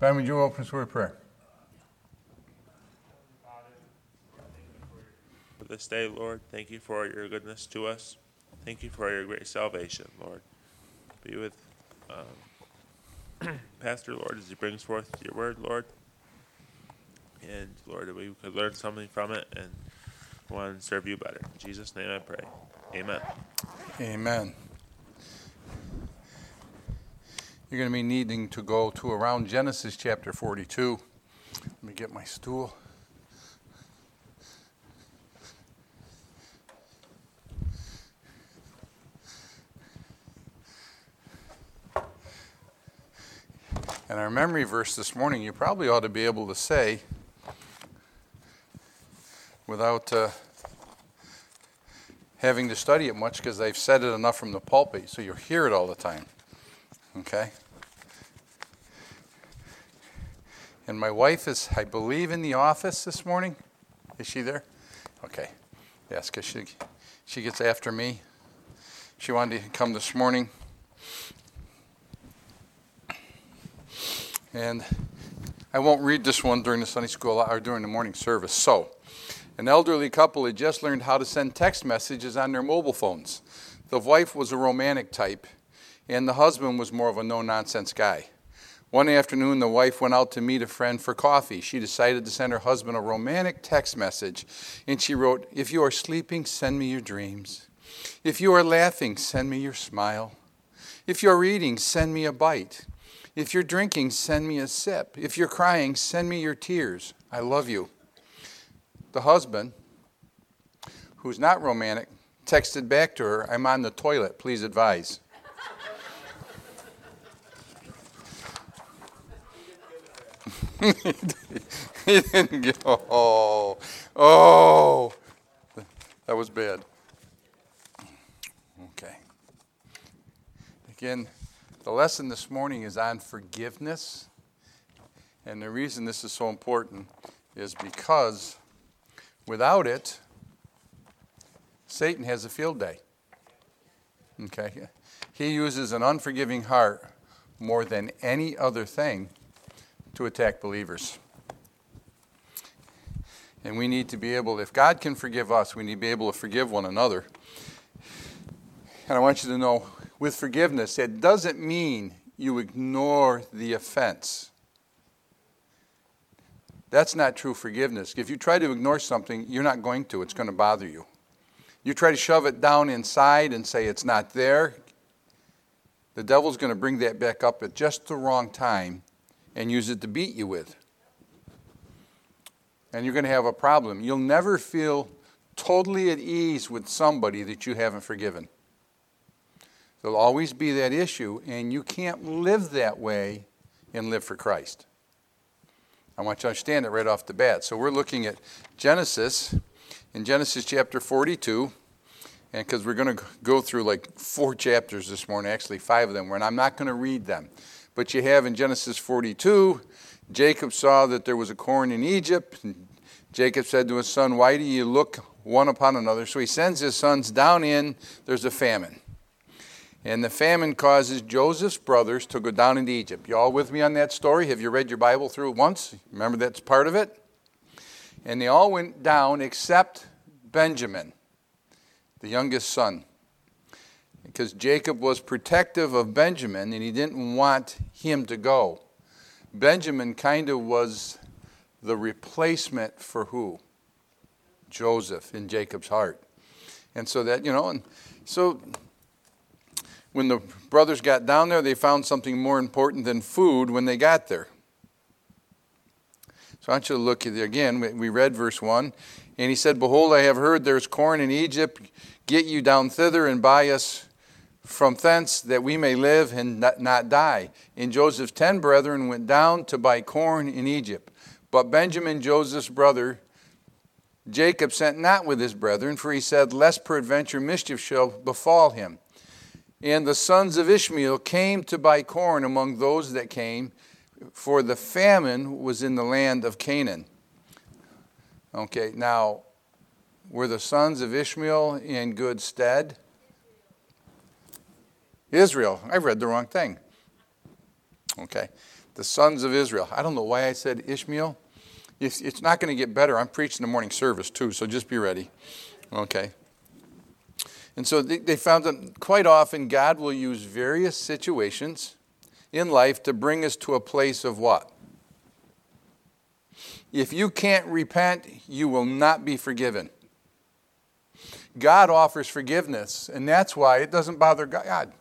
Ben, would you open us with a prayer? For this day, Lord, thank you for your goodness to us. Thank you for your great salvation, Lord. Be with um, Pastor, Lord, as he brings forth your word, Lord. And, Lord, we could learn something from it and want to serve you better. In Jesus' name I pray. Amen. Amen. You're going to be needing to go to around Genesis chapter 42. Let me get my stool. And our memory verse this morning, you probably ought to be able to say without uh, having to study it much because they've said it enough from the pulpit, so you'll hear it all the time. Okay? And my wife is, I believe, in the office this morning. Is she there? Okay. Yes, because she, she gets after me. She wanted to come this morning. And I won't read this one during the Sunday school or during the morning service. So, an elderly couple had just learned how to send text messages on their mobile phones. The wife was a romantic type, and the husband was more of a no nonsense guy. One afternoon, the wife went out to meet a friend for coffee. She decided to send her husband a romantic text message, and she wrote, If you are sleeping, send me your dreams. If you are laughing, send me your smile. If you're eating, send me a bite. If you're drinking, send me a sip. If you're crying, send me your tears. I love you. The husband, who's not romantic, texted back to her, I'm on the toilet, please advise. he didn't get, oh, oh, that was bad. Okay. Again, the lesson this morning is on forgiveness. And the reason this is so important is because without it, Satan has a field day. Okay? He uses an unforgiving heart more than any other thing to attack believers. And we need to be able, if God can forgive us, we need to be able to forgive one another. And I want you to know with forgiveness, it doesn't mean you ignore the offense. That's not true forgiveness. If you try to ignore something, you're not going to, it's going to bother you. You try to shove it down inside and say it's not there, the devil's going to bring that back up at just the wrong time and use it to beat you with. And you're going to have a problem. You'll never feel totally at ease with somebody that you haven't forgiven. There'll always be that issue, and you can't live that way and live for Christ. I want you to understand it right off the bat. So we're looking at Genesis, in Genesis chapter 42, and because we're going to go through like four chapters this morning, actually five of them, and I'm not going to read them. But you have in Genesis 42, Jacob saw that there was a corn in Egypt. And Jacob said to his son, Why do you look one upon another? So he sends his sons down in, there's a famine. And the famine causes Joseph's brothers to go down into Egypt. You all with me on that story? Have you read your Bible through once? Remember that's part of it? And they all went down except Benjamin, the youngest son. Because Jacob was protective of Benjamin and he didn't want him to go. Benjamin kind of was the replacement for who? Joseph in Jacob's heart. And so that, you know, and so when the brothers got down there, they found something more important than food when they got there. So I want you to look at again. We read verse 1. And he said, Behold, I have heard there's corn in Egypt. Get you down thither and buy us from thence that we may live and not die. And Joseph's ten brethren went down to buy corn in Egypt. But Benjamin, Joseph's brother, Jacob sent not with his brethren, for he said, Lest peradventure mischief shall befall him. And the sons of Ishmael came to buy corn among those that came, for the famine was in the land of Canaan. Okay, now, were the sons of Ishmael in good stead? Israel. I read the wrong thing. Okay. the sons of Israel. I don't know why I said Ishmael. It's, not going to get better. I'm preaching the morning service too, so just be ready. Okay. And so they found that quite often God will use various situations in life to bring us to a place of what? If you can't repent, you will not be forgiven. God offers forgiveness, and that's why it doesn't bother God.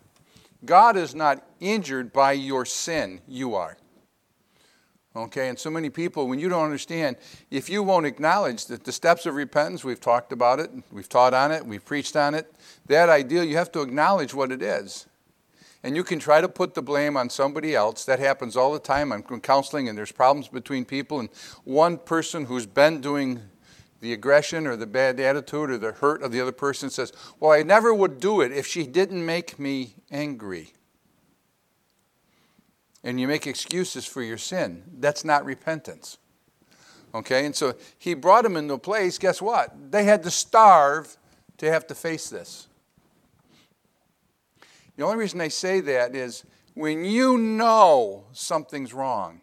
God is not injured by your sin, you are. Okay, and so many people, when you don't understand, if you won't acknowledge that the steps of repentance, we've talked about it, we've taught on it, we've preached on it, that ideal, you have to acknowledge what it is. And you can try to put the blame on somebody else. That happens all the time. I'm counseling, and there's problems between people, and one person who's been doing the aggression or the bad attitude or the hurt of the other person says, Well, I never would do it if she didn't make me angry and you make excuses for your sin. That's not repentance. Okay, and so he brought them into a place, guess what? They had to starve to have to face this. The only reason I say that is when you know something's wrong,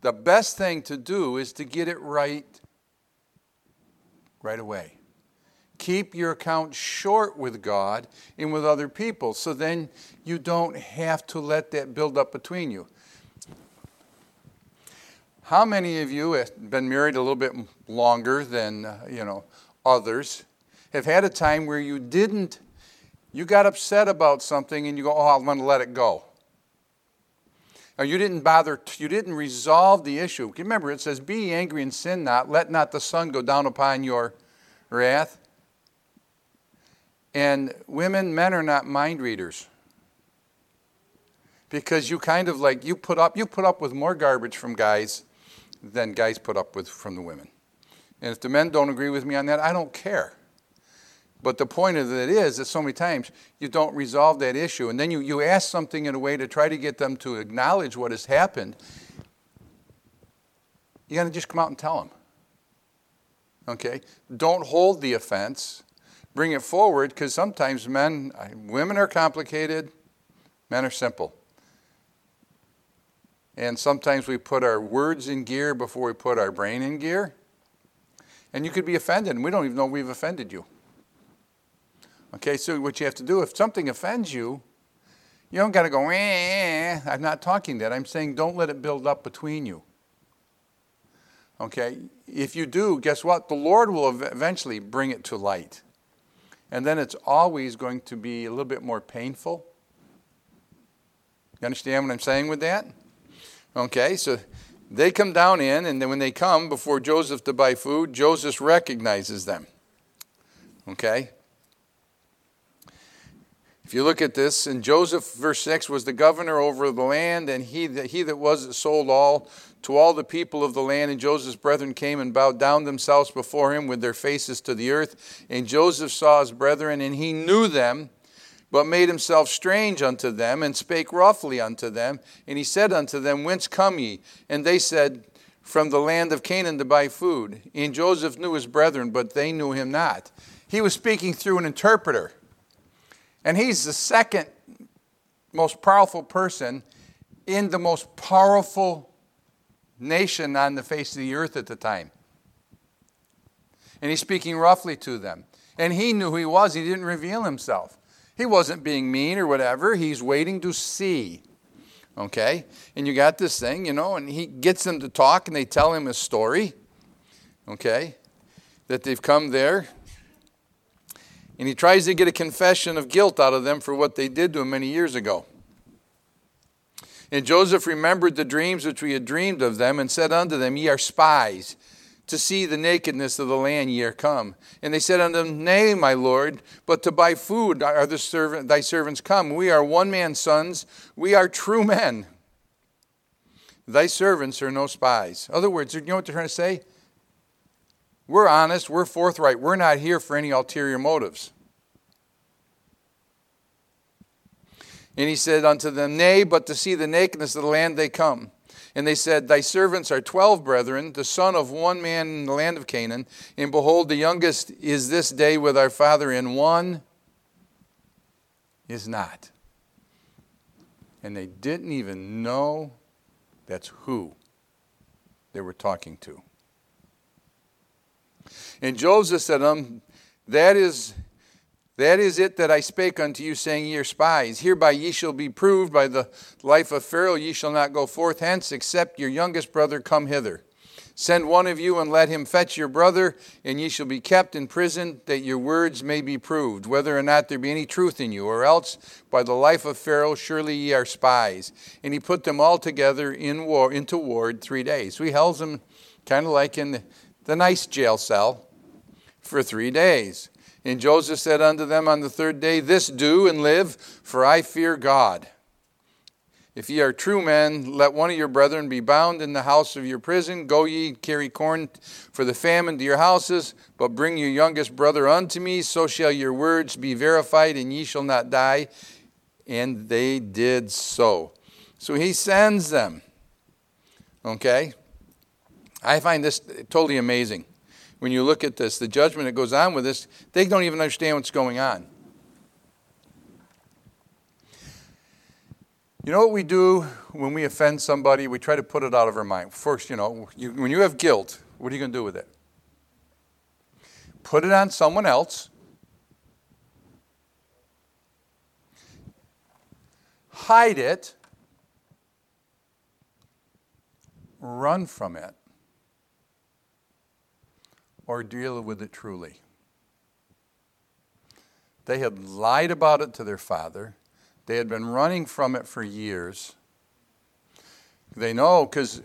the best thing to do is to get it right right away keep your account short with God and with other people. So then you don't have to let that build up between you. How many of you have been married a little bit longer than, uh, you know, others have had a time where you didn't you got upset about something and you go, "Oh, I'm going to let it go." Or you didn't bother, you didn't resolve the issue. Remember, it says, Be angry and sin not, let not the sun go down upon your wrath. And women, men are not mind readers. Because you kind of like you put up you put up with more garbage from guys than guys put up with from the women. And if the men don't agree with me on that, I don't care. But the point of it is that so many times you don't resolve that issue. And then you, you ask something in a way to try to get them to acknowledge what has happened. You got to just come out and tell them. Okay? Don't hold the offense bring it forward because sometimes men, women are complicated, men are simple. And sometimes we put our words in gear before we put our brain in gear. And you could be offended, and we don't even know we've offended you. Okay, so what you have to do, if something offends you, you don't got to go, eh, I'm not talking that. I'm saying don't let it build up between you. Okay, if you do, guess what? The Lord will eventually bring it to light and then it's always going to be a little bit more painful. You understand what I'm saying with that? Okay, so they come down in, and then when they come before Joseph to buy food, Joseph recognizes them. Okay? If you look at this, and Joseph, verse 6, was the governor over the land, and he that, he that was that sold all to all the people of the land. And Joseph's brethren came and bowed down themselves before him with their faces to the earth. And Joseph saw his brethren, and he knew them, but made himself strange unto them, and spake roughly unto them. And he said unto them, Whence come ye? And they said, From the land of Canaan to buy food. And Joseph knew his brethren, but they knew him not. He was speaking through an interpreter. And he's the second most powerful person in the most powerful nation on the face of the earth at the time. And he's speaking roughly to them. And he knew who he was, he didn't reveal himself. He wasn't being mean or whatever, he's waiting to see. Okay? And you got this thing, you know, and he gets them to talk and they tell him a story. Okay? That they've come there and he tries to get a confession of guilt out of them for what they did to him many years ago. And Joseph remembered the dreams which we had dreamed of them, and said unto them, Ye are spies, to see the nakedness of the land ye are come. And they said unto him, Nay, my lord, but to buy food are the servant, thy servants come. We are one man's sons, we are true men. Thy servants are no spies. In other words, you know what they're trying to say? We're honest, we're forthright, we're not here for any ulterior motives. And he said unto them, Nay, but to see the nakedness of the land they come. And they said, Thy servants are twelve brethren, the son of one man in the land of Canaan. And behold, the youngest is this day with our father, and one is not. And they didn't even know That's who they were talking to. And Joseph said um, That is that is it that I spake unto you, saying, Ye are spies. Hereby ye shall be proved by the life of Pharaoh, ye shall not go forth hence, except your youngest brother come hither. Send one of you and let him fetch your brother, and ye shall be kept in prison, that your words may be proved, whether or not there be any truth in you, or else by the life of Pharaoh, surely ye are spies. And he put them all together in war, into ward three days. So he held them kind of like in the, the nice jail cell for three days. And Joseph said unto them on the third day, This do and live, for I fear God. If ye are true men, let one of your brethren be bound in the house of your prison. Go ye, carry corn for the famine to your houses, but bring your youngest brother unto me, so shall your words be verified, and ye shall not die. And they did so. So he sends them. Okay? I find this totally amazing. When you look at this, the judgment that goes on with this, they don't even understand what's going on. You know what we do when we offend somebody? We try to put it out of our mind. First, you know, you, when you have guilt, what are you going to do with it? Put it on someone else. Hide it. Run from it. Or deal with it truly. They had lied about it to their father. They had been running from it for years. They know because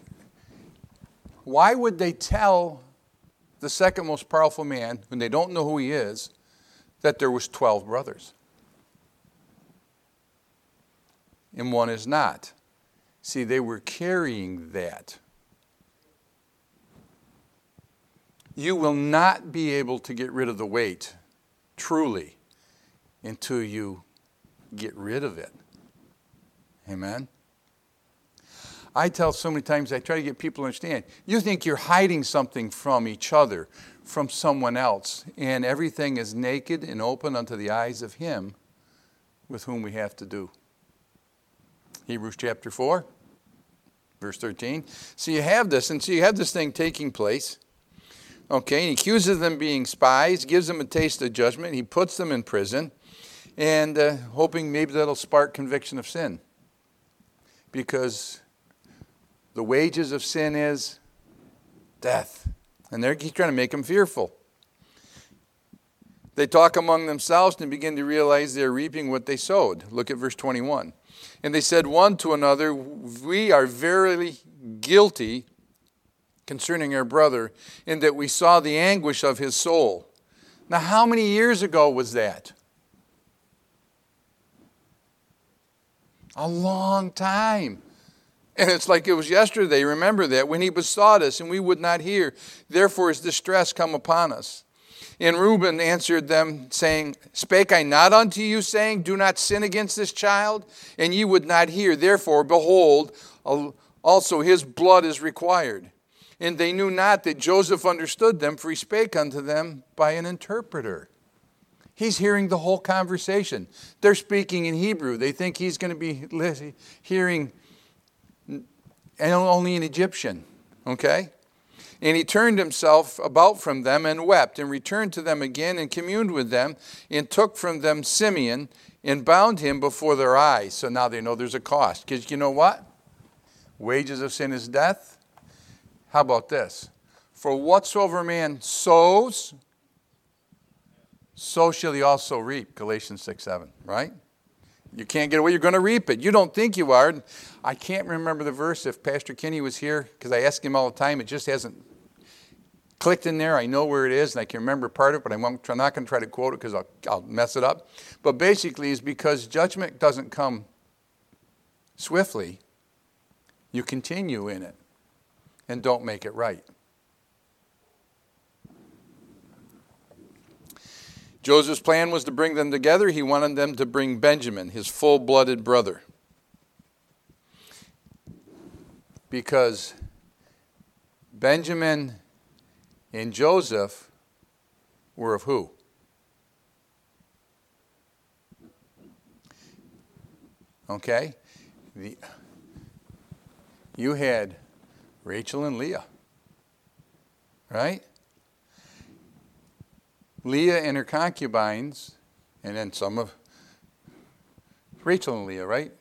why would they tell the second most powerful man, when they don't know who he is, that there was 12 brothers? And one is not. See, they were carrying that. You will not be able to get rid of the weight, truly, until you get rid of it. Amen? I tell so many times, I try to get people to understand. You think you're hiding something from each other, from someone else, and everything is naked and open unto the eyes of Him with whom we have to do. Hebrews chapter 4, verse 13. So you have this, and so you have this thing taking place. Okay, he accuses them being spies, gives them a taste of judgment, he puts them in prison and uh, hoping maybe that'll spark conviction of sin. Because the wages of sin is death. And they're, he's trying to make them fearful. They talk among themselves and begin to realize they're reaping what they sowed. Look at verse 21. And they said one to another, We are verily guilty concerning our brother, in that we saw the anguish of his soul. Now, how many years ago was that? A long time. And it's like it was yesterday. Remember that when he besought us and we would not hear. Therefore is distress come upon us. And Reuben answered them, saying, Spake I not unto you, saying, Do not sin against this child? And ye would not hear. Therefore, behold, also his blood is required. And they knew not that Joseph understood them, for he spake unto them by an interpreter. He's hearing the whole conversation. They're speaking in Hebrew. They think he's going to be hearing only in Egyptian. Okay? And he turned himself about from them and wept, and returned to them again and communed with them, and took from them Simeon and bound him before their eyes. So now they know there's a cost. Because you know what? Wages of sin is death. How about this? For whatsoever man sows, so shall he also reap. Galatians 6 7, right? You can't get away, you're going to reap it. You don't think you are. I can't remember the verse if Pastor Kinney was here, because I ask him all the time. It just hasn't clicked in there. I know where it is, and I can remember part of it, but I'm not going to try to quote it because I'll, I'll mess it up. But basically, is because judgment doesn't come swiftly, you continue in it and don't make it right. Joseph's plan was to bring them together. He wanted them to bring Benjamin, his full blooded brother. Because Benjamin and Joseph were of who? Okay? The, you had Rachel and Leah. Right? Leah and her concubines, and then some of Rachel and Leah, right?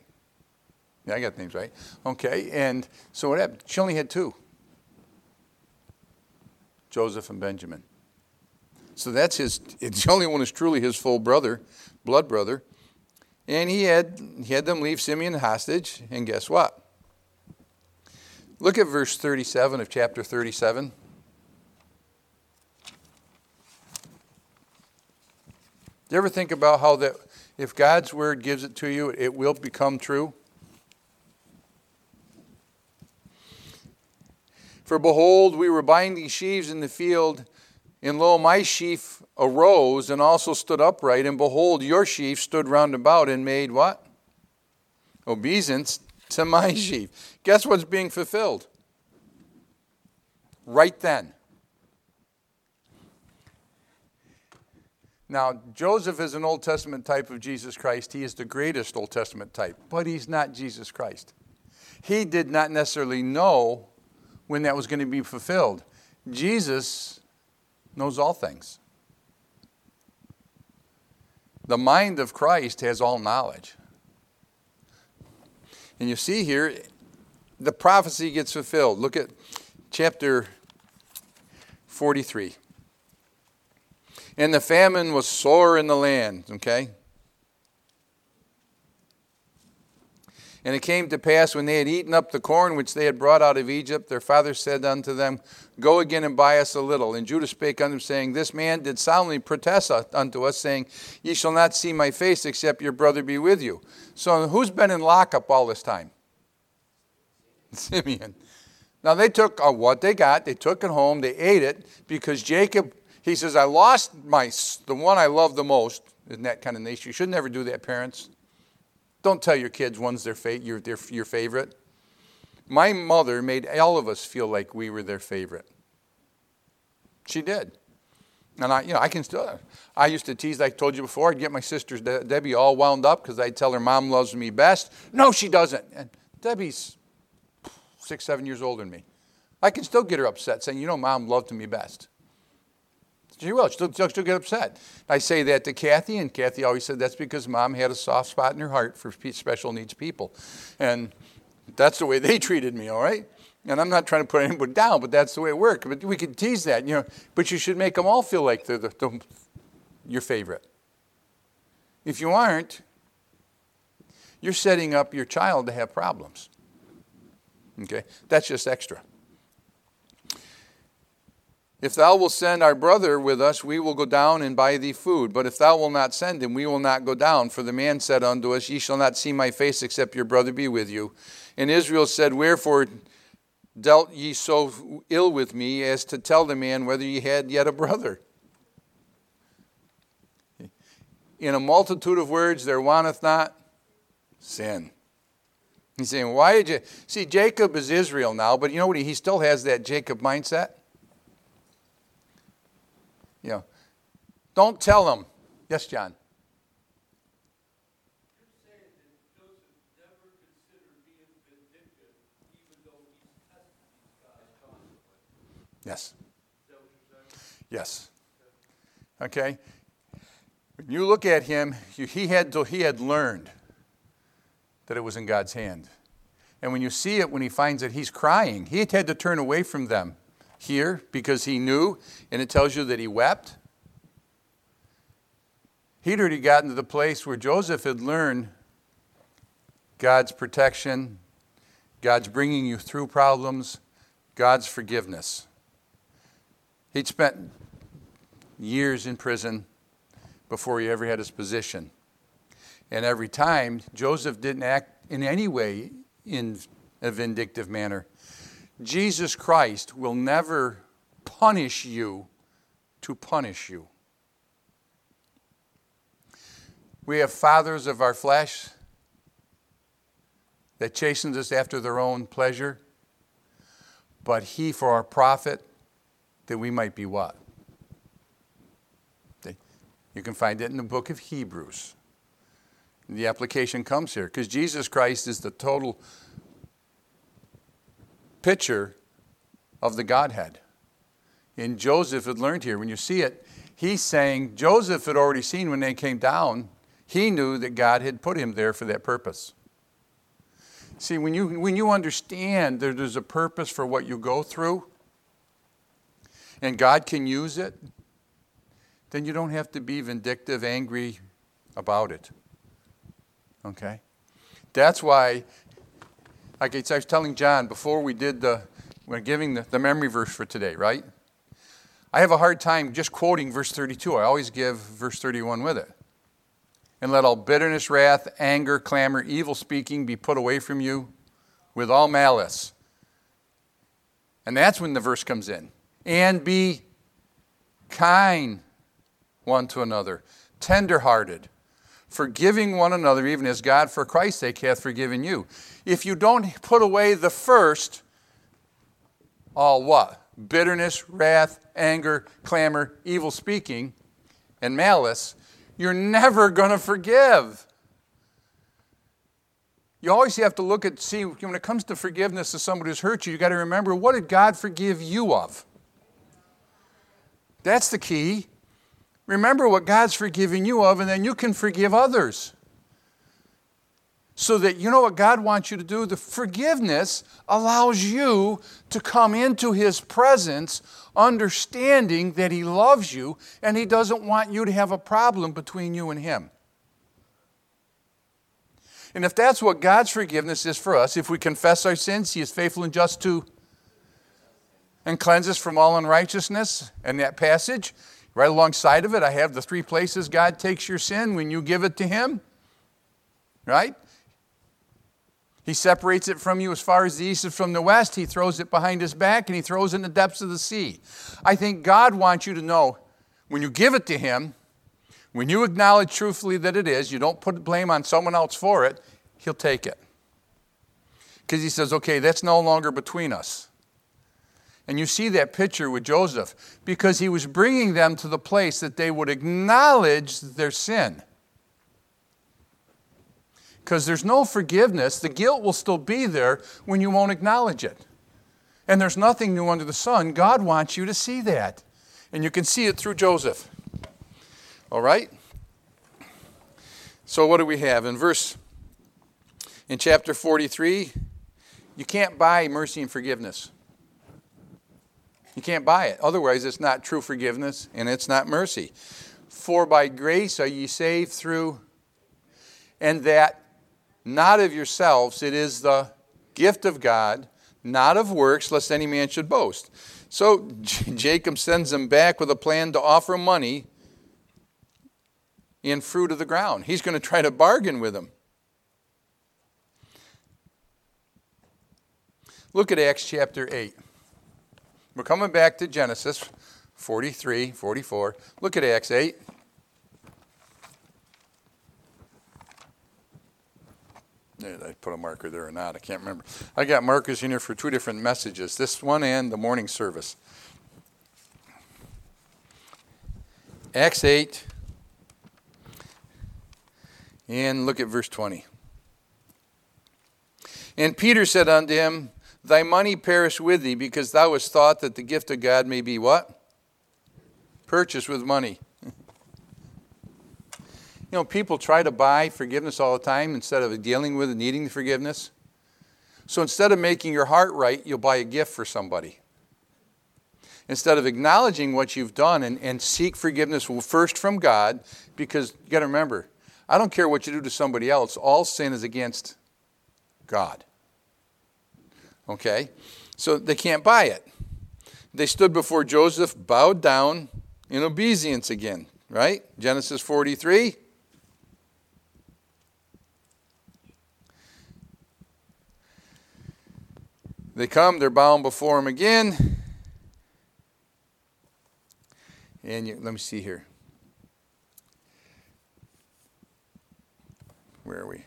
Yeah, I got names right. Okay, and so what happened? She only had two Joseph and Benjamin. So that's his, it's the only one who's truly his full brother, blood brother. And he had, he had them leave Simeon hostage, and guess what? Look at verse 37 of chapter 37. Do you ever think about how that if God's word gives it to you, it will become true? For behold, we were binding sheaves in the field, and lo, my sheaf arose and also stood upright, and behold, your sheaf stood round about and made what? Obeisance to my sheaf. Guess what's being fulfilled? Right then. Now, Joseph is an Old Testament type of Jesus Christ. He is the greatest Old Testament type, but he's not Jesus Christ. He did not necessarily know when that was going to be fulfilled. Jesus knows all things. The mind of Christ has all knowledge. And you see here, the prophecy gets fulfilled. Look at chapter 43. And the famine was sore in the land, okay? And it came to pass when they had eaten up the corn which they had brought out of Egypt, their father said unto them, Go again and buy us a little. And Judah spake unto them, saying, This man did solemnly protest unto us, saying, Ye shall not see my face, except your brother be with you. So who's been in lockup all this time? Simeon. Now they took uh, what they got, they took it home, they ate it, because Jacob, he says, I lost my the one I love the most. Isn't that kind of nature? You should never do that, parents. Don't tell your kids one's their, fa- your, their, your favorite. My mother made all of us feel like we were their favorite. She did. And I, you know, I can still. I used to tease, like I told you before. I'd get my sister De- Debbie all wound up because I'd tell her mom loves me best. No, she doesn't. And Debbie's six, seven years older than me. I can still get her upset, saying, "You know, mom loved me best." She will. She'll, she'll, she'll get upset. I say that to Kathy, and Kathy always said that's because mom had a soft spot in her heart for special needs people. And that's the way they treated me, all right? And I'm not trying to put anybody down, but that's the way it worked. But we could tease that, you know. But you should make them all feel like they're the, the, your favorite. If you aren't, you're setting up your child to have problems. Okay? That's just extra. If thou wilt send our brother with us, we will go down and buy thee food. But if thou wilt not send him, we will not go down. For the man said unto us, Ye shall not see my face, except your brother be with you. And Israel said, Wherefore dealt ye so ill with me, as to tell the man whether ye had yet a brother? In a multitude of words, there wanteth not sin. He's saying, Why did you see Jacob is Israel now, but you know what? He still has that Jacob mindset. You know, don't tell them. Yes, John. Yes. Yes. Okay. When you look at him, he had he had learned that it was in God's hand. And when you see it, when he finds that he's crying, he had to turn away from them here because he knew, and it tells you that he wept. He'd already gotten to the place where Joseph had learned God's protection, God's bringing you through problems, God's forgiveness. He'd spent years in prison before he ever had his position. And every time, Joseph didn't act in any way in a vindictive manner. Jesus Christ will never punish you to punish you. We have fathers of our flesh that chastens us after their own pleasure, but he for our profit, that we might be what? You can find it in the book of Hebrews. The application comes here because Jesus Christ is the total picture of the Godhead. And Joseph had learned here, when you see it, he's saying Joseph had already seen when they came down, he knew that God had put him there for that purpose. See, when you, when you understand that there's a purpose for what you go through, and God can use it, then you don't have to be vindictive, angry about it. Okay? That's why, like I was telling John before we did the, we're giving the, the memory verse for today, right? I have a hard time just quoting verse 32. I always give verse 31 with it. And let all bitterness, wrath, anger, clamor, evil speaking be put away from you with all malice. And that's when the verse comes in. And be kind one to another, tenderhearted, forgiving one another, even as God for Christ's sake hath forgiven you. If you don't put away the first, all what? Bitterness, wrath, anger, clamor, evil speaking, and malice, you're never going to forgive. You always have to look at, see, when it comes to forgiveness of somebody who's hurt you, you got to remember what did God forgive you of? That's the key. Remember what God's forgiving you of, and then you can forgive others. So that you know what God wants you to do? The forgiveness allows you to come into His presence understanding that He loves you and He doesn't want you to have a problem between you and Him. And if that's what God's forgiveness is for us, if we confess our sins, He is faithful and just to and cleanse us from all unrighteousness. And that passage, right alongside of it, I have the three places God takes your sin when you give it to Him. Right? He separates it from you as far as the east is from the west. He throws it behind his back and he throws it in the depths of the sea. I think God wants you to know when you give it to Him, when you acknowledge truthfully that it is, you don't put blame on someone else for it, He'll take it. Because He says, okay, that's no longer between us. And you see that picture with Joseph because he was bringing them to the place that they would acknowledge their sin. Because there's no forgiveness, the guilt will still be there when you won't acknowledge it. And there's nothing new under the sun. God wants you to see that. And you can see it through Joseph. All right? So, what do we have? In verse, in chapter 43, you can't buy mercy and forgiveness. You can't buy it. Otherwise, it's not true forgiveness and it's not mercy. For by grace are ye saved through, and that not of yourselves, it is the gift of God, not of works, lest any man should boast. So Jacob sends them back with a plan to offer money in fruit of the ground. He's going to try to bargain with them. Look at Acts chapter 8. We're coming back to Genesis 43, 44. Look at Acts 8. I put a marker there or not? I can't remember. I got markers in here for two different messages this one and the morning service. Acts 8, and look at verse 20. And Peter said unto him, Thy money perish with thee, because thou hast thought that the gift of God may be what? Purchased with money. You know, people try to buy forgiveness all the time instead of dealing with and needing forgiveness. So instead of making your heart right, you'll buy a gift for somebody. Instead of acknowledging what you've done and, and seek forgiveness first from God, because you got to remember, I don't care what you do to somebody else, all sin is against God. Okay? So they can't buy it. They stood before Joseph, bowed down in obeisance again, right? Genesis 43. They come, they're bound before him again. And you, let me see here. Where are we?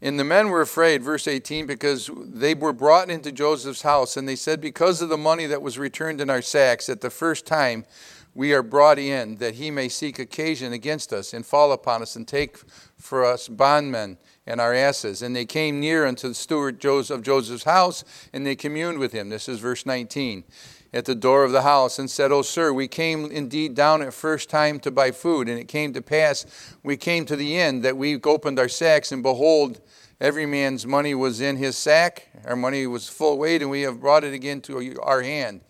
And the men were afraid, verse 18, because they were brought into Joseph's house, and they said, Because of the money that was returned in our sacks at the first time we are brought in, that he may seek occasion against us, and fall upon us, and take for us bondmen and our asses. And they came near unto the steward of Joseph's house, and they communed with him. This is verse 19. At the door of the house, and said, O sir, we came indeed down at first time to buy food. And it came to pass, we came to the end that we opened our sacks, and behold, every man's money was in his sack. Our money was full weight, and we have brought it again to our hand.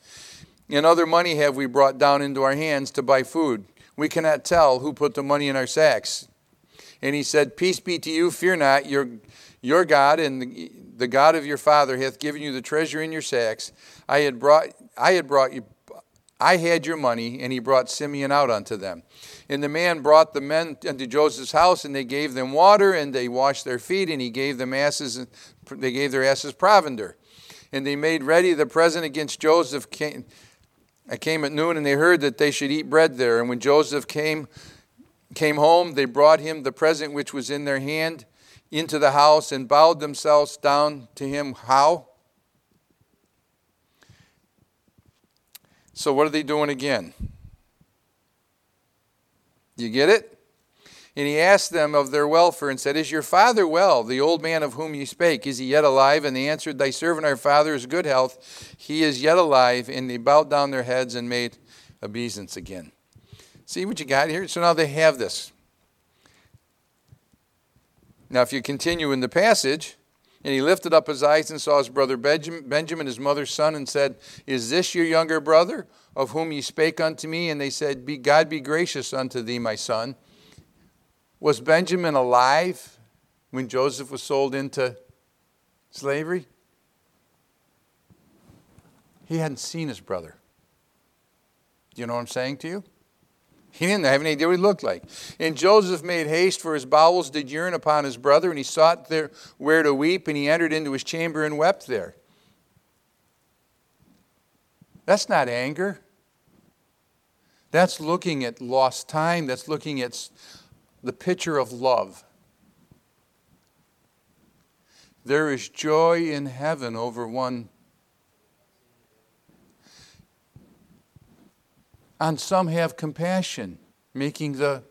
And other money have we brought down into our hands to buy food. We cannot tell who put the money in our sacks. And he said, Peace be to you, fear not, your, your God and the, the God of your father hath given you the treasure in your sacks. I had brought I had brought you I had your money, and he brought Simeon out unto them. And the man brought the men unto Joseph's house, and they gave them water, and they washed their feet, and he gave them asses, and they gave their asses provender. And they made ready the present against Joseph. Came, I came at noon, and they heard that they should eat bread there. And when Joseph came, came home, they brought him the present which was in their hand into the house and bowed themselves down to him. How? So, what are they doing again? You get it? And he asked them of their welfare and said, Is your father well, the old man of whom you spake? Is he yet alive? And they answered, Thy servant our father is good health. He is yet alive. And they bowed down their heads and made obeisance again. See what you got here? So now they have this. Now, if you continue in the passage, and he lifted up his eyes and saw his brother Benjamin, his mother's son, and said, Is this your younger brother, of whom ye spake unto me? And they said, be, God be gracious unto thee, my son. Was Benjamin alive when Joseph was sold into slavery? He hadn't seen his brother. Do you know what I'm saying to you? He didn't have any idea what he looked like. And Joseph made haste, for his bowels did yearn upon his brother, and he sought there where to weep, and he entered into his chamber and wept there. That's not anger. That's looking at lost time. That's looking at the picture of love. There is joy in heaven over one. And some have compassion, making the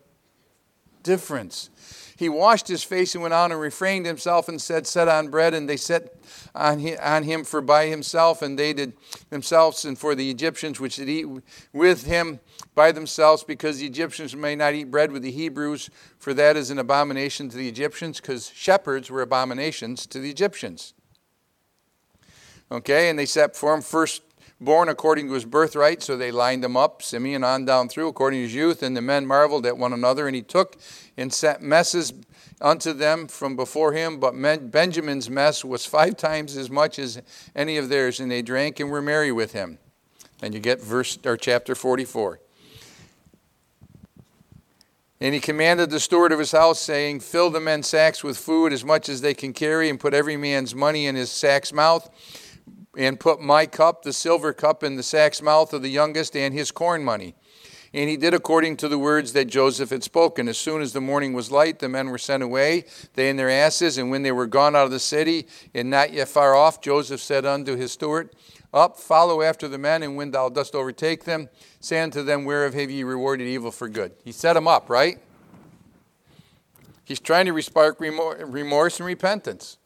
difference. He washed his face and went on and refrained himself and said, Set on bread. And they set on him for by himself, and they did themselves and for the Egyptians which did eat with him by themselves, because the Egyptians may not eat bread with the Hebrews, for that is an abomination to the Egyptians, because shepherds were abominations to the Egyptians. Okay, and they set for him first born according to his birthright, so they lined him up, Simeon on down through, according to his youth. And the men marveled at one another, and he took and sent messes unto them from before him. But Benjamin's mess was five times as much as any of theirs, and they drank and were merry with him. And you get verse or chapter 44. And he commanded the steward of his house, saying, Fill the men's sacks with food as much as they can carry, and put every man's money in his sack's mouth and put my cup, the silver cup, in the sack's mouth of the youngest and his corn money. And he did according to the words that Joseph had spoken. As soon as the morning was light, the men were sent away, they and their asses. And when they were gone out of the city, and not yet far off, Joseph said unto his steward, Up, follow after the men, and when thou dost overtake them, say unto them, Whereof have ye rewarded evil for good? He set them up, right? He's trying to spark remorse and repentance.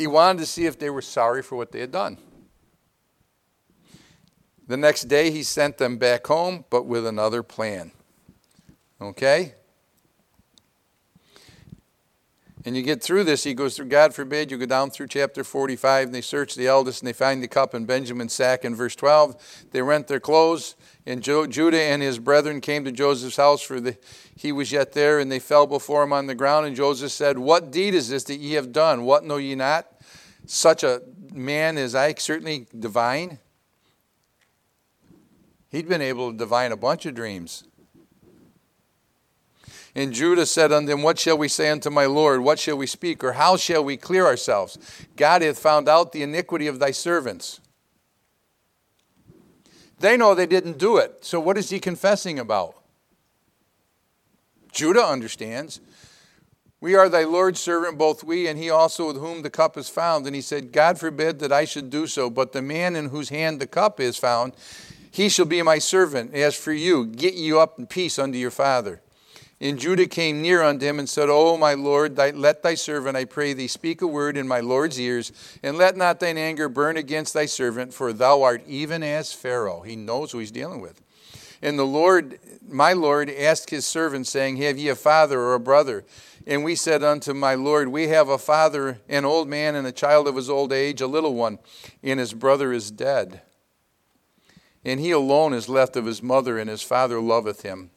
He wanted to see if they were sorry for what they had done. The next day, he sent them back home, but with another plan. Okay? And you get through this, he goes through, God forbid, you go down through chapter 45, and they search the eldest, and they find the cup in Benjamin's sack in verse 12. They rent their clothes, and Judah and his brethren came to Joseph's house, for the, he was yet there, and they fell before him on the ground. And Joseph said, What deed is this that ye have done? What know ye not? Such a man as I, certainly divine. He'd been able to divine a bunch of dreams. And Judah said unto him, What shall we say unto my Lord? What shall we speak? Or how shall we clear ourselves? God hath found out the iniquity of thy servants. They know they didn't do it. So what is he confessing about? Judah understands. We are thy Lord's servant, both we and he also with whom the cup is found. And he said, God forbid that I should do so, but the man in whose hand the cup is found, he shall be my servant. As for you, get you up in peace unto your father. And Judah came near unto him and said, O my Lord, let thy servant, I pray thee, speak a word in my Lord's ears, and let not thine anger burn against thy servant, for thou art even as Pharaoh. He knows who he's dealing with. And the Lord, my Lord, asked his servant, saying, Have ye a father or a brother? And we said unto my Lord, We have a father, an old man, and a child of his old age, a little one, and his brother is dead. And he alone is left of his mother, and his father loveth him.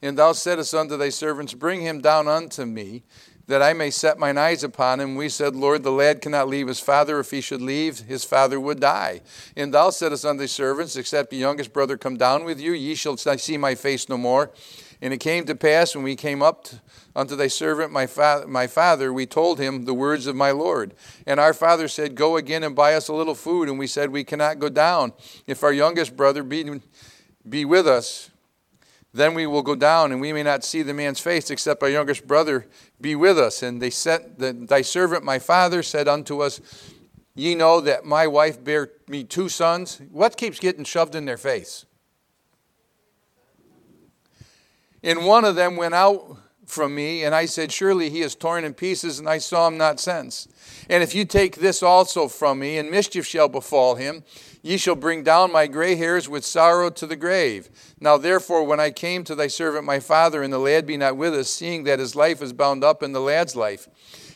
And thou saidst unto thy servants, Bring him down unto me, that I may set mine eyes upon him. We said, Lord, the lad cannot leave his father. If he should leave, his father would die. And thou saidst unto thy servants, Except the youngest brother come down with you, ye shall see my face no more. And it came to pass when we came up unto thy servant my, fa- my father, we told him the words of my Lord. And our father said, Go again and buy us a little food. And we said, We cannot go down. If our youngest brother be, be with us, then we will go down, and we may not see the man's face, except our youngest brother be with us. And they said, Thy servant, my father, said unto us, Ye know that my wife bare me two sons. What keeps getting shoved in their face? And one of them went out from me, and I said, Surely he is torn in pieces, and I saw him not since. And if you take this also from me, and mischief shall befall him, Ye shall bring down my gray hairs with sorrow to the grave. Now therefore, when I came to thy servant my father, and the lad be not with us, seeing that his life is bound up in the lad's life,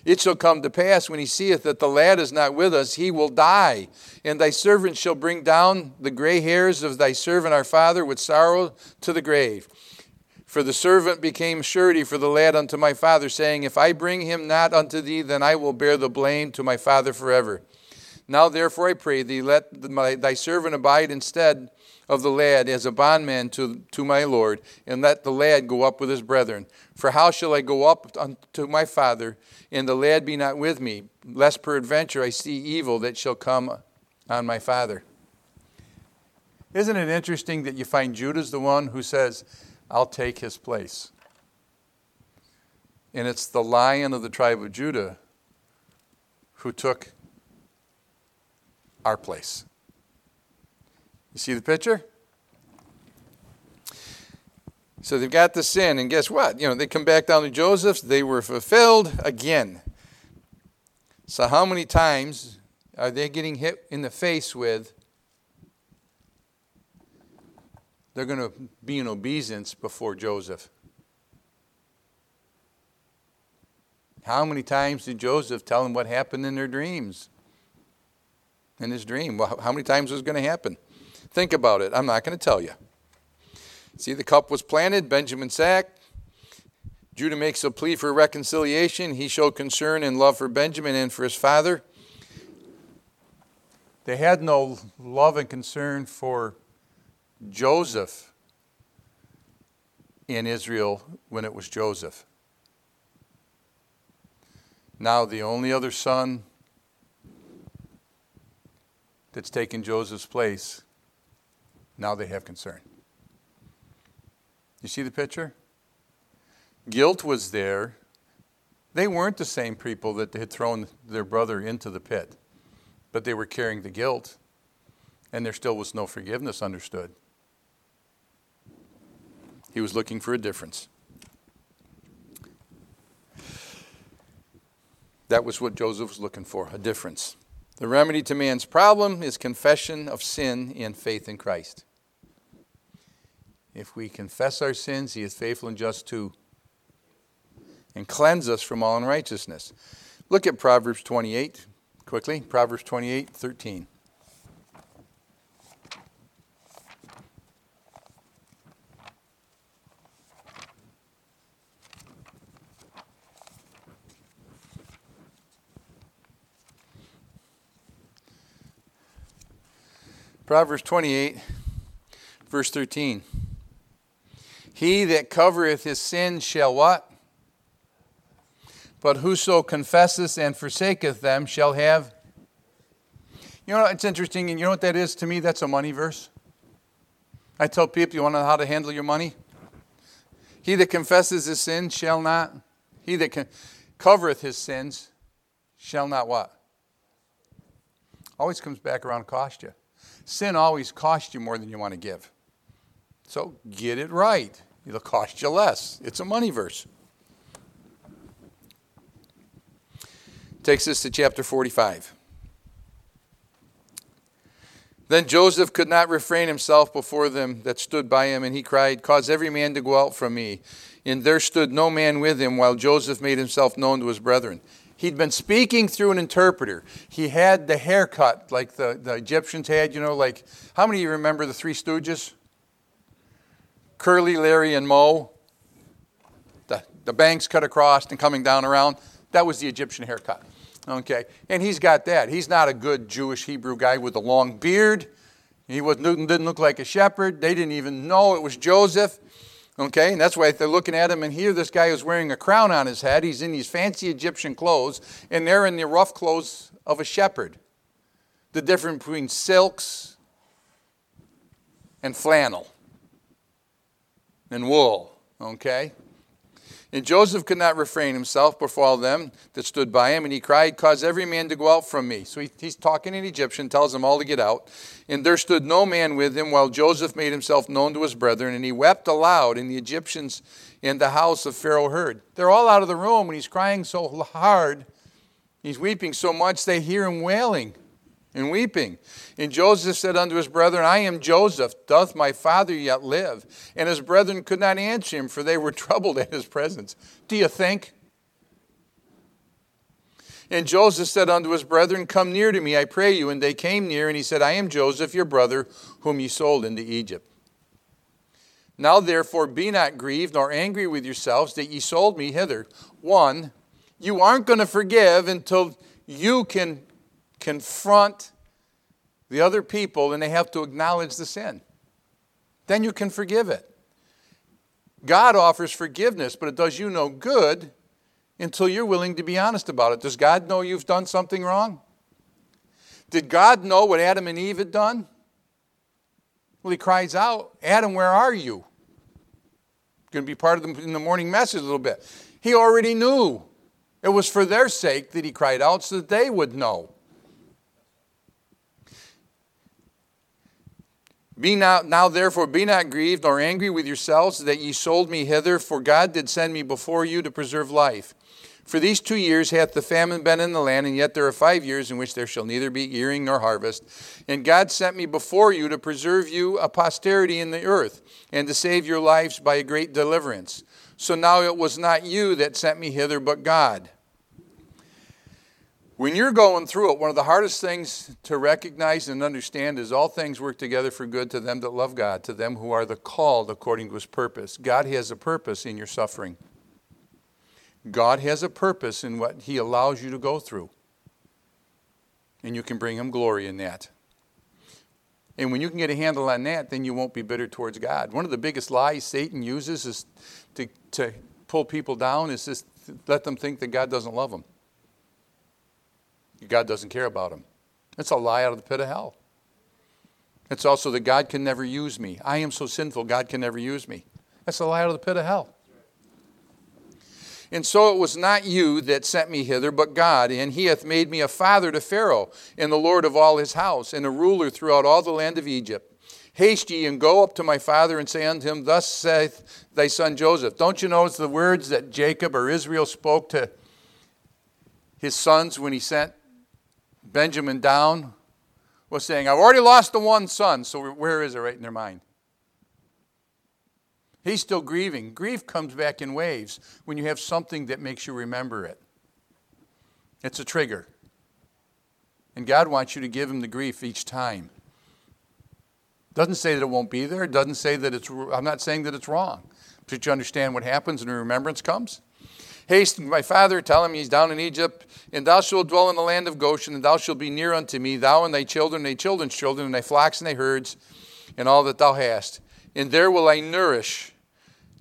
it shall come to pass when he seeth that the lad is not with us, he will die. And thy servant shall bring down the gray hairs of thy servant our father with sorrow to the grave. For the servant became surety for the lad unto my father, saying, If I bring him not unto thee, then I will bear the blame to my father forever. Now, therefore, I pray thee, let thy servant abide instead of the lad as a bondman to, to my Lord, and let the lad go up with his brethren. For how shall I go up unto my father, and the lad be not with me, lest peradventure I see evil that shall come on my father? Isn't it interesting that you find Judah's the one who says, I'll take his place? And it's the lion of the tribe of Judah who took our place. You see the picture? So they've got the sin, and guess what? You know, they come back down to Joseph's, they were fulfilled again. So, how many times are they getting hit in the face with? They're going to be in obeisance before Joseph. How many times did Joseph tell them what happened in their dreams? in his dream. Well, how many times was it going to happen? Think about it. I'm not going to tell you. See, the cup was planted, Benjamin sacked. Judah makes a plea for reconciliation. He showed concern and love for Benjamin and for his father. They had no love and concern for Joseph in Israel when it was Joseph. Now, the only other son that's taken Joseph's place, now they have concern. You see the picture? Guilt was there. They weren't the same people that had thrown their brother into the pit, but they were carrying the guilt, and there still was no forgiveness understood. He was looking for a difference. That was what Joseph was looking for a difference. The remedy to man's problem is confession of sin and faith in Christ. If we confess our sins, he is faithful and just to and cleanse us from all unrighteousness. Look at Proverbs 28 quickly. Proverbs 28 13. Proverbs 28, verse 13. He that covereth his sin shall what? But whoso confesseth and forsaketh them shall have. You know, it's interesting, and you know what that is to me? That's a money verse. I tell people, you want to know how to handle your money? He that confesses his sin shall not. He that can, covereth his sins shall not what? Always comes back around cost you. Sin always costs you more than you want to give. So get it right. It'll cost you less. It's a money verse. Takes us to chapter 45. Then Joseph could not refrain himself before them that stood by him, and he cried, Cause every man to go out from me. And there stood no man with him, while Joseph made himself known to his brethren. He'd been speaking through an interpreter. He had the haircut like the, the Egyptians had, you know, like, how many of you remember the Three Stooges? Curly, Larry, and Moe. The, the bangs cut across and coming down around. That was the Egyptian haircut. Okay, and he's got that. He's not a good Jewish Hebrew guy with a long beard. He was, Newton didn't look like a shepherd. They didn't even know it was Joseph. Okay, and that's why they're looking at him. And here, this guy is wearing a crown on his head. He's in these fancy Egyptian clothes, and they're in the rough clothes of a shepherd. The difference between silks and flannel and wool. Okay? And Joseph could not refrain himself before all them that stood by him, and he cried, Cause every man to go out from me. So he, he's talking in Egyptian, tells them all to get out. And there stood no man with him, while Joseph made himself known to his brethren, and he wept aloud, and the Egyptians in the house of Pharaoh heard. They're all out of the room, and he's crying so hard, he's weeping so much, they hear him wailing and weeping. And Joseph said unto his brethren, I am Joseph. Doth my father yet live? And his brethren could not answer him, for they were troubled at his presence. Do you think? And Joseph said unto his brethren, Come near to me, I pray you. And they came near, and he said, I am Joseph, your brother, whom ye sold into Egypt. Now therefore be not grieved nor angry with yourselves that ye sold me hither. One, you aren't going to forgive until you can confront the other people and they have to acknowledge the sin. Then you can forgive it. God offers forgiveness, but it does you no good until you're willing to be honest about it. Does God know you've done something wrong? Did God know what Adam and Eve had done? Well, he cries out, Adam, where are you? Going to be part of the, in the morning message a little bit. He already knew. It was for their sake that he cried out so that they would know. Be not, now therefore be not grieved nor angry with yourselves that ye sold me hither, for God did send me before you to preserve life. For these two years hath the famine been in the land, and yet there are five years in which there shall neither be earing nor harvest. And God sent me before you to preserve you a posterity in the earth, and to save your lives by a great deliverance. So now it was not you that sent me hither, but God. When you're going through it, one of the hardest things to recognize and understand is all things work together for good to them that love God, to them who are the called according to his purpose. God has a purpose in your suffering. God has a purpose in what he allows you to go through. And you can bring him glory in that. And when you can get a handle on that, then you won't be bitter towards God. One of the biggest lies Satan uses is to, to pull people down, is just let them think that God doesn't love them. God doesn't care about him. It's a lie out of the pit of hell. It's also that God can never use me. I am so sinful, God can never use me. That's a lie out of the pit of hell. And so it was not you that sent me hither, but God, and he hath made me a father to Pharaoh, and the Lord of all his house, and a ruler throughout all the land of Egypt. Haste ye and go up to my father and say unto him, Thus saith thy son Joseph. Don't you know it's the words that Jacob or Israel spoke to his sons when he sent Benjamin down was saying, I've already lost the one son, so where is it right in their mind? He's still grieving. Grief comes back in waves when you have something that makes you remember it. It's a trigger. And God wants you to give him the grief each time. Doesn't say that it won't be there. Doesn't say that it's, I'm not saying that it's wrong. But you understand what happens when remembrance comes? Haste my father, tell him he's down in Egypt, and thou shalt dwell in the land of Goshen, and thou shalt be near unto me, thou and thy children, and thy children's children, and thy flocks and thy herds, and all that thou hast. And there will I nourish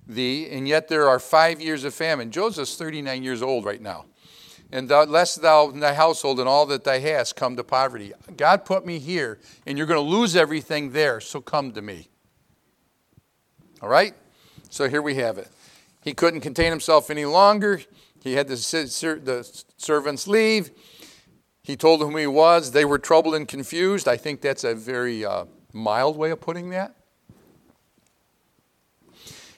thee, and yet there are five years of famine. Joseph's 39 years old right now. And thou, lest thou and thy household and all that thou hast come to poverty. God put me here, and you're going to lose everything there, so come to me. All right? So here we have it. He couldn't contain himself any longer. He had the, the servants leave. He told them who he was. They were troubled and confused. I think that's a very uh, mild way of putting that.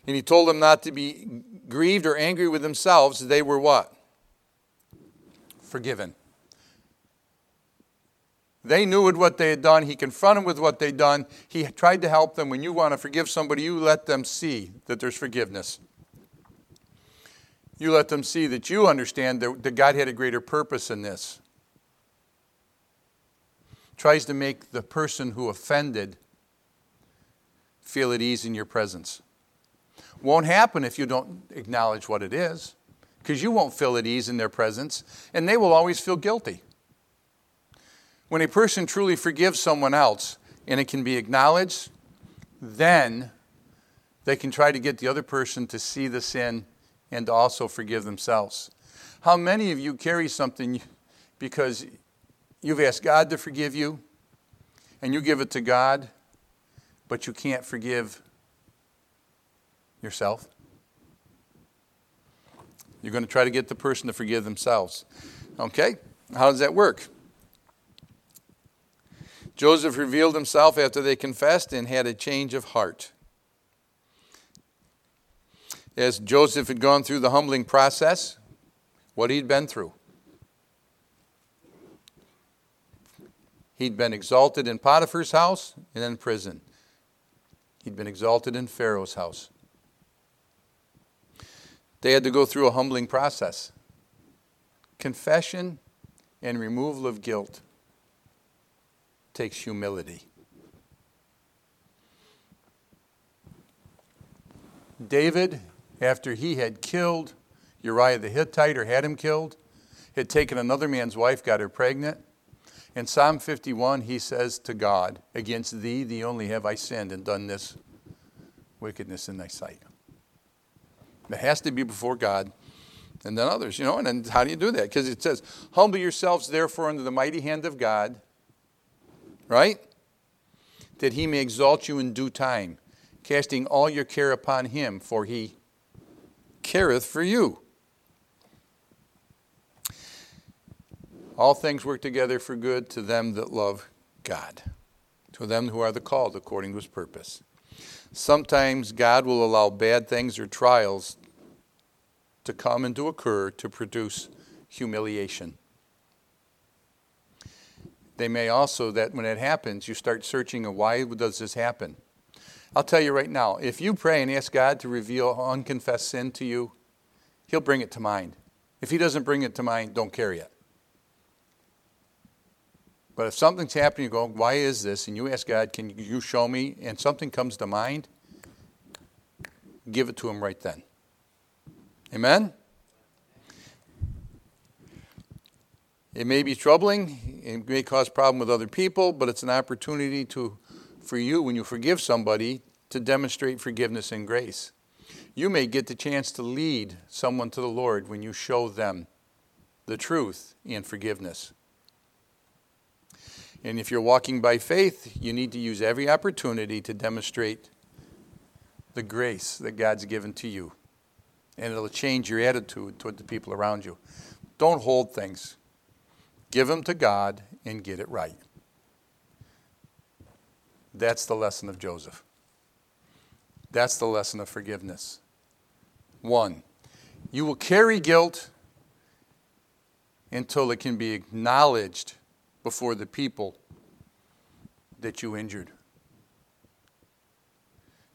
And he told them not to be grieved or angry with themselves. They were what? Forgiven. They knew what they had done. He confronted them with what they'd done. He tried to help them. When you want to forgive somebody, you let them see that there's forgiveness. You let them see that you understand that God had a greater purpose in this. Tries to make the person who offended feel at ease in your presence. Won't happen if you don't acknowledge what it is, because you won't feel at ease in their presence, and they will always feel guilty. When a person truly forgives someone else and it can be acknowledged, then they can try to get the other person to see the sin and to also forgive themselves. How many of you carry something because you've asked God to forgive you and you give it to God, but you can't forgive yourself? You're going to try to get the person to forgive themselves. Okay? How does that work? Joseph revealed himself after they confessed and had a change of heart. As Joseph had gone through the humbling process, what he'd been through. He'd been exalted in Potiphar's house and then prison. He'd been exalted in Pharaoh's house. They had to go through a humbling process confession and removal of guilt takes humility. David, after he had killed Uriah the Hittite or had him killed, had taken another man's wife, got her pregnant. In Psalm 51, he says to God, Against thee, thee only have I sinned and done this wickedness in thy sight. It has to be before God and then others, you know. And then how do you do that? Because it says, Humble yourselves therefore under the mighty hand of God right? That he may exalt you in due time, casting all your care upon him, for he careth for you. All things work together for good to them that love God, to them who are the called according to his purpose. Sometimes God will allow bad things or trials to come and to occur to produce humiliation they may also, that when it happens, you start searching why does this happen? I'll tell you right now, if you pray and ask God to reveal unconfessed sin to you, He'll bring it to mind. If He doesn't bring it to mind, don't carry it. But if something's happening, you go, why is this? And you ask God, can you show me? And something comes to mind, give it to Him right then. Amen? It may be troubling, it may cause problem with other people, but it's an opportunity to, for you, when you forgive somebody, to demonstrate forgiveness and grace. You may get the chance to lead someone to the Lord when you show them the truth in forgiveness. And if you're walking by faith, you need to use every opportunity to demonstrate the grace that God's given to you. And it'll change your attitude toward the people around you. Don't hold things. Give them to God and get it right. That's the lesson of Joseph. That's the lesson of forgiveness. One, you will carry guilt until it can be acknowledged before the people that you injured.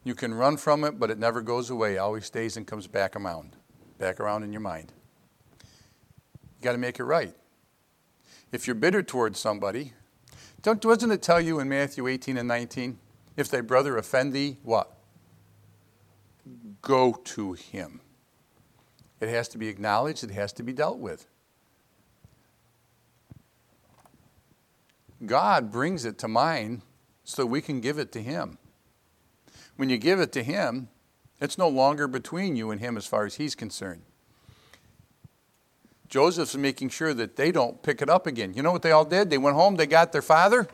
You can run from it, but it never goes away. It always stays and comes back around, back around in your mind. You got to make it right. If you're bitter towards somebody, don't, doesn't it tell you in Matthew 18 and 19? If thy brother offend thee, what? Go to him. It has to be acknowledged, it has to be dealt with. God brings it to mind so we can give it to him. When you give it to him, it's no longer between you and him as far as he's concerned. Joseph's making sure that they don't pick it up again. You know what they all did? They went home, they got their father,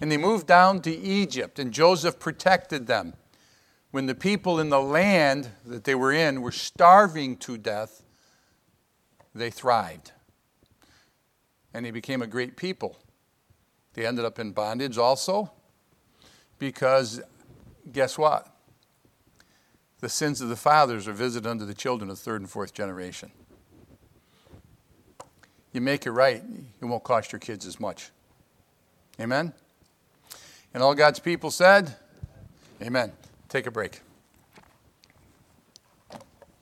and they moved down to Egypt, and Joseph protected them. When the people in the land that they were in were starving to death, they thrived. And they became a great people. They ended up in bondage also, because guess what? The sins of the fathers are visited unto the children of the third and fourth generation. You make it right, it won't cost your kids as much. Amen? And all God's people said, Amen. Take a break.